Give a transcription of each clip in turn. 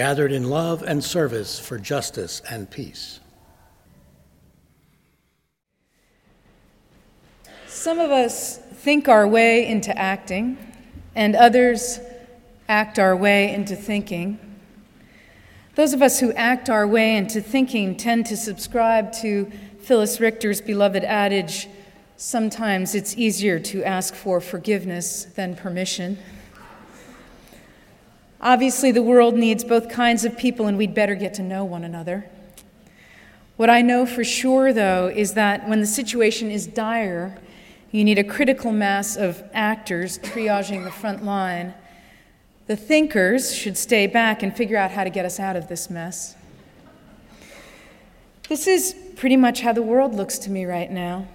gathered in love and service for justice and peace. Some of us think our way into acting, and others act our way into thinking. Those of us who act our way into thinking tend to subscribe to Phyllis Richter's beloved adage sometimes it's easier to ask for forgiveness than permission. Obviously, the world needs both kinds of people, and we'd better get to know one another. What I know for sure, though, is that when the situation is dire, you need a critical mass of actors triaging the front line. The thinkers should stay back and figure out how to get us out of this mess. This is pretty much how the world looks to me right now,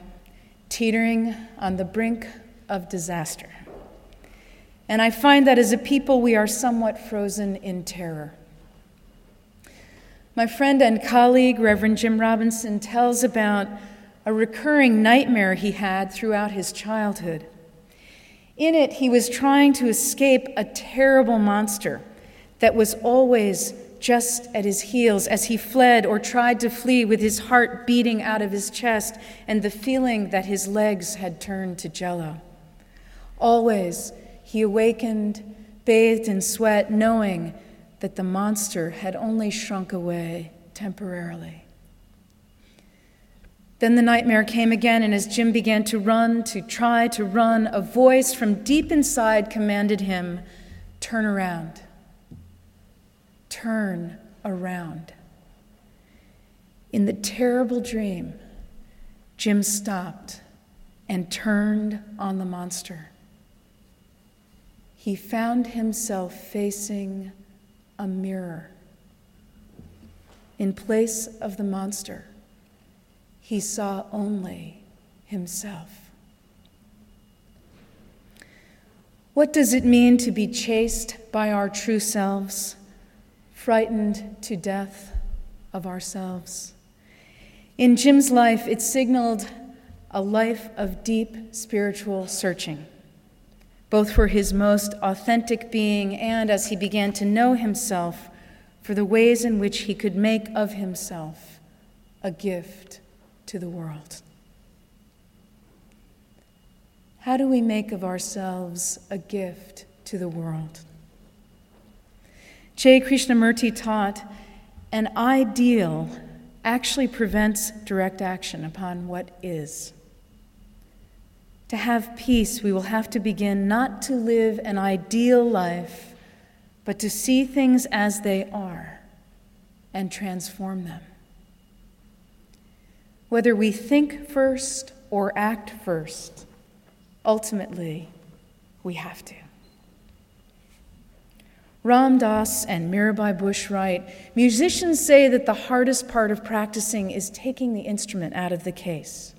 teetering on the brink of disaster. And I find that as a people, we are somewhat frozen in terror. My friend and colleague, Reverend Jim Robinson, tells about a recurring nightmare he had throughout his childhood. In it, he was trying to escape a terrible monster that was always just at his heels as he fled or tried to flee with his heart beating out of his chest and the feeling that his legs had turned to jello. Always, he awakened, bathed in sweat, knowing that the monster had only shrunk away temporarily. Then the nightmare came again, and as Jim began to run, to try to run, a voice from deep inside commanded him turn around. Turn around. In the terrible dream, Jim stopped and turned on the monster he found himself facing a mirror. In place of the monster, he saw only himself. What does it mean to be chased by our true selves, frightened to death of ourselves? In Jim's life, it signaled a life of deep spiritual searching both for his most authentic being and as he began to know himself for the ways in which he could make of himself a gift to the world. How do we make of ourselves a gift to the world? Jay Krishnamurti taught an ideal actually prevents direct action upon what is. To have peace, we will have to begin not to live an ideal life, but to see things as they are and transform them. Whether we think first or act first, ultimately, we have to. Ram Dass and Mirabai Bush write Musicians say that the hardest part of practicing is taking the instrument out of the case.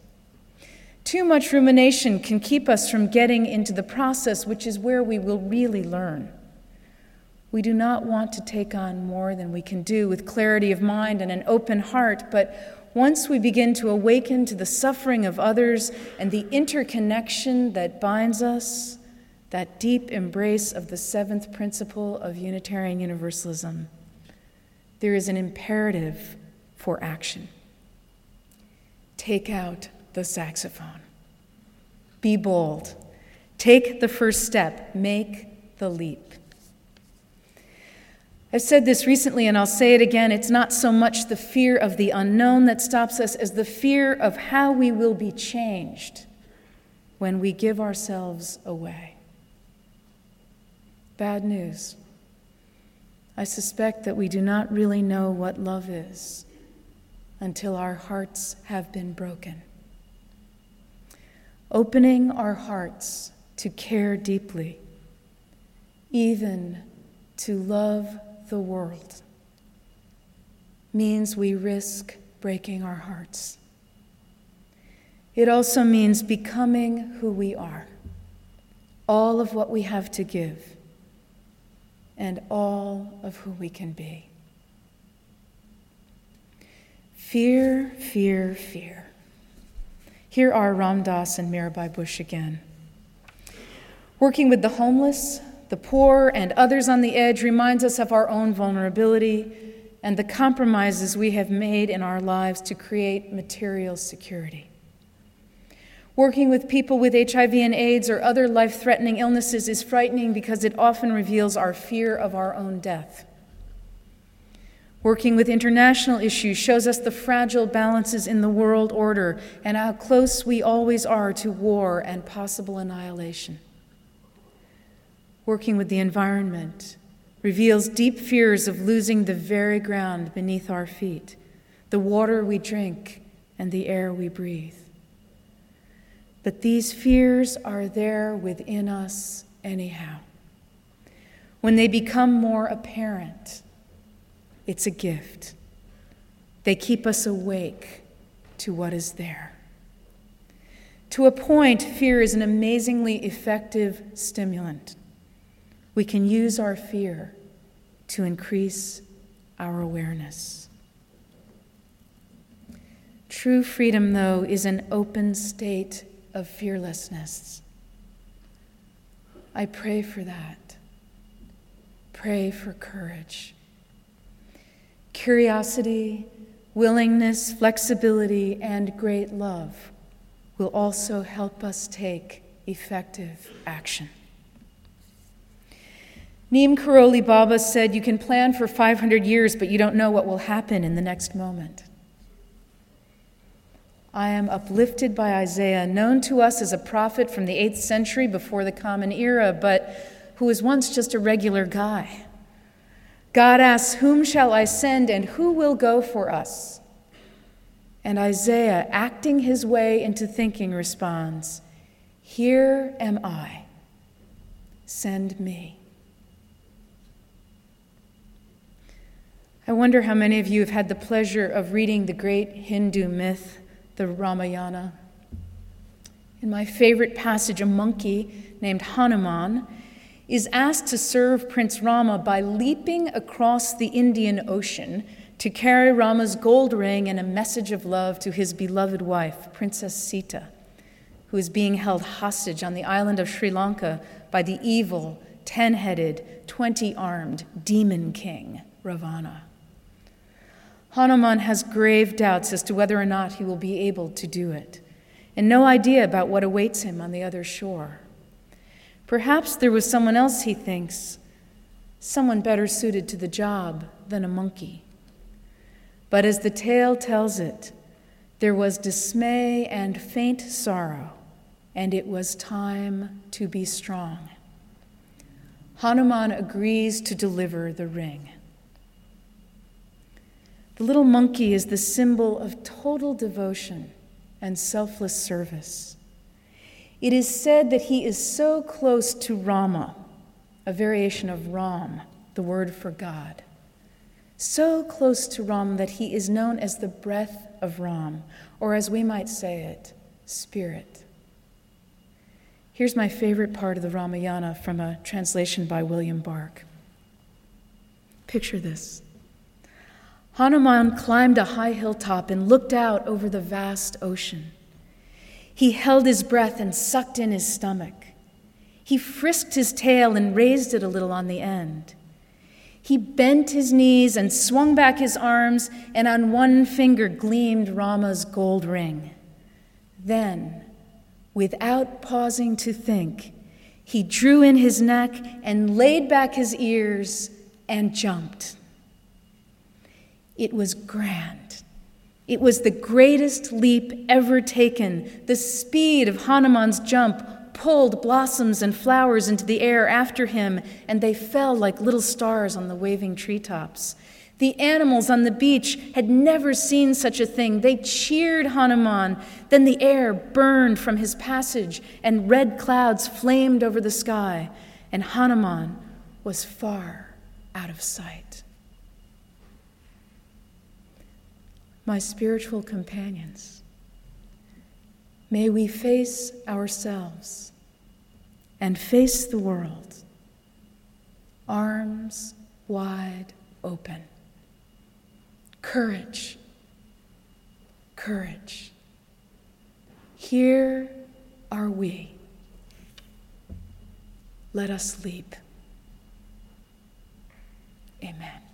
Too much rumination can keep us from getting into the process, which is where we will really learn. We do not want to take on more than we can do with clarity of mind and an open heart, but once we begin to awaken to the suffering of others and the interconnection that binds us, that deep embrace of the seventh principle of Unitarian Universalism, there is an imperative for action. Take out the saxophone. Be bold. Take the first step. Make the leap. I've said this recently and I'll say it again. It's not so much the fear of the unknown that stops us as the fear of how we will be changed when we give ourselves away. Bad news. I suspect that we do not really know what love is until our hearts have been broken opening our hearts to care deeply, even to love the world means we risk breaking our hearts. It also means becoming who we are, all of what we have to give, and all of who we can be. Fear, fear, fear. Here are Ram Dass and Mirabai Bush again. Working with the homeless, the poor, and others on the edge reminds us of our own vulnerability and the compromises we have made in our lives to create material security. Working with people with HIV and AIDS or other life threatening illnesses is frightening because it often reveals our fear of our own death. Working with international issues shows us the fragile balances in the world order and how close we always are to war and possible annihilation. Working with the environment reveals deep fears of losing the very ground beneath our feet, the water we drink, and the air we breathe. But these fears are there within us anyhow. When they become more apparent, it's a gift. They keep us awake to what is there. To a point, fear is an amazingly effective stimulant. We can use our fear to increase our awareness. True freedom, though, is an open state of fearlessness. I pray for that. Pray for courage curiosity, willingness, flexibility, and great love will also help us take effective action. Neem Karoli Baba said, You can plan for 500 years, but you don't know what will happen in the next moment. I am uplifted by Isaiah, known to us as a prophet from the 8th century before the Common Era, but who was once just a regular guy. God asks, Whom shall I send and who will go for us? And Isaiah, acting his way into thinking, responds, Here am I. Send me. I wonder how many of you have had the pleasure of reading the great Hindu myth, the Ramayana. In my favorite passage, a monkey named Hanuman is asked to serve Prince Rama by leaping across the Indian Ocean to carry Rama's gold ring and a message of love to his beloved wife, Princess Sita, who is being held hostage on the island of Sri Lanka by the evil, ten headed, 20 armed demon king, Ravana. Hanuman has grave doubts as to whether or not he will be able to do it, and no idea about what awaits him on the other shore. Perhaps there was someone else, he thinks, someone better suited to the job than a monkey. But as the tale tells it, there was dismay and faint sorrow, and it was time to be strong. Hanuman agrees to deliver the ring. The little monkey is the symbol of total devotion and selfless service. It is said that he is so close to Rama, a variation of Ram, the word for God. So close to Ram that he is known as the breath of Ram, or as we might say it, spirit. Here's my favorite part of the Ramayana from a translation by William Buck. Picture this Hanuman climbed a high hilltop and looked out over the vast ocean. He held his breath and sucked in his stomach. He frisked his tail and raised it a little on the end. He bent his knees and swung back his arms, and on one finger gleamed Rama's gold ring. Then, without pausing to think, he drew in his neck and laid back his ears and jumped. It was grand. It was the greatest leap ever taken. The speed of Hanuman's jump pulled blossoms and flowers into the air after him, and they fell like little stars on the waving treetops. The animals on the beach had never seen such a thing. They cheered Hanuman. Then the air burned from his passage, and red clouds flamed over the sky, and Hanuman was far out of sight. My spiritual companions, may we face ourselves and face the world, arms wide open. Courage, courage. Here are we. Let us leap. Amen.